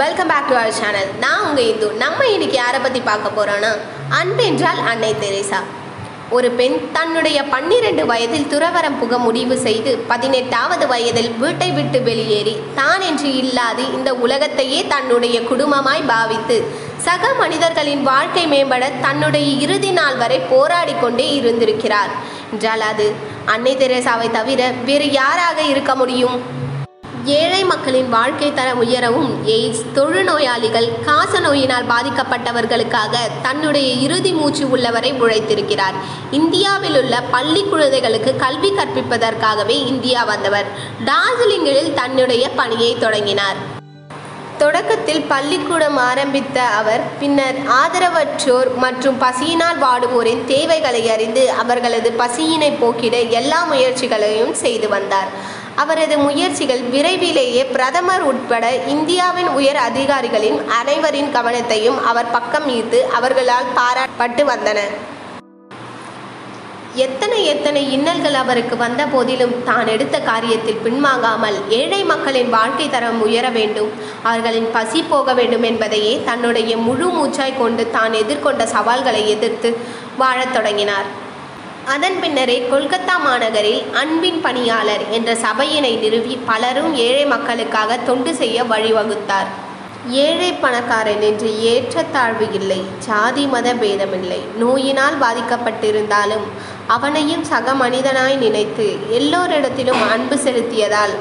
Welcome back to our channel நான் உங்கள் இந்து. நம்ம இன்னைக்கு யாரை பற்றி பார்க்க போகிறோன்னா அன்பென்றால் அன்னை தெரேசா. ஒரு பெண் தன்னுடைய பன்னிரண்டு வயதில் துறவரம் புக முடிவு செய்து பதினெட்டாவது வயதில் வீட்டை விட்டு வெளியேறி தான் என்று இல்லாது இந்த உலகத்தையே தன்னுடைய குடும்பமாய் பாவித்து சக மனிதர்களின் வாழ்க்கை மேம்பட தன்னுடைய இறுதி நாள் வரை போராடி கொண்டே இருந்திருக்கிறார். என்றால் அது அன்னை தெரேசாவை தவிர வேறு யாராக இருக்க முடியும்? ஏழை மக்களின் வாழ்க்கை தரம் உயரவும் எய்ட்ஸ் தொழுநோயாளிகள் காச நோயினால் பாதிக்கப்பட்டவர்களுக்காக தன்னுடைய இறுதி மூச்சு உள்ளவரை உழைத்திருக்கிறார். இந்தியாவில் உள்ள பள்ளி குழந்தைகளுக்கு கல்வி கற்பிப்பதற்காகவே இந்தியா வந்தவர். டார்ஜிலிங்கில் தன்னுடைய பணியை தொடங்கினார். தொடக்கத்தில் பள்ளிக்கூடம் ஆரம்பித்த அவர் பின்னர் ஆதரவற்றோர் மற்றும் பசியினால் வாடுவோரின் தேவைகளை அறிந்து அவர்களது பசியினை போக்கிட எல்லா முயற்சிகளையும் செய்து வந்தார். அவரது முயற்சிகள் விரைவிலேயே பிரதமர் உட்பட இந்தியாவின் உயர் அதிகாரிகளின் அனைவரின் கவனத்தையும் அவர் பக்கம் ஈர்த்து அவர்களால் பாராட்டப்பட்டு வந்தன. எத்தனை எத்தனை இன்னல்கள் அவருக்கு வந்த போதிலும் தான் எடுத்த காரியத்தில் பின்வாங்காமல் ஏழை மக்களின் வாழ்க்கை தரம் உயர வேண்டும் அவர்களின் பசி போக வேண்டும் என்பதையே தன்னுடைய முழு மூச்சாய் கொண்டு தான் எதிர்கொண்ட சவால்களை எதிர்த்து வாழத் தொடங்கினார். அதன் பின்னரே கொல்கத்தா மாநகரில் அன்பின் பணியாளர் என்ற சபையினை நிறுவி பலரும் ஏழை மக்களுக்காக தொண்டு செய்ய வழிவகுத்தார். ஏழை பணக்காரன் என்று ஏற்றத்தாழ்வு இல்லை ஜாதி மத பேதமில்லை. நோயினால் பாதிக்கப்பட்டிருந்தாலும் அவனையும் சக மனிதனாய் நினைத்து எல்லோரிடத்திலும் அன்பு செலுத்தியதால்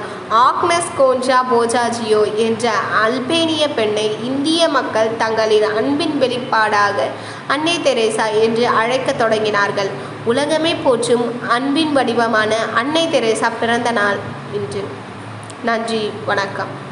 ஆக்னஸ் கோன்ஜா போஜாஜியோ என்ற அல்பேனிய பெண்ணை இந்திய மக்கள் தங்களின் அன்பின் வெளிப்பாடாக அன்னை தெரேசா என்று அழைக்கத் தொடங்கினார்கள். உலகமே போற்றும் அன்பின் வடிவமான அன்னை தெரேசா பிறந்த நாள் இன்று. நன்றி வணக்கம்.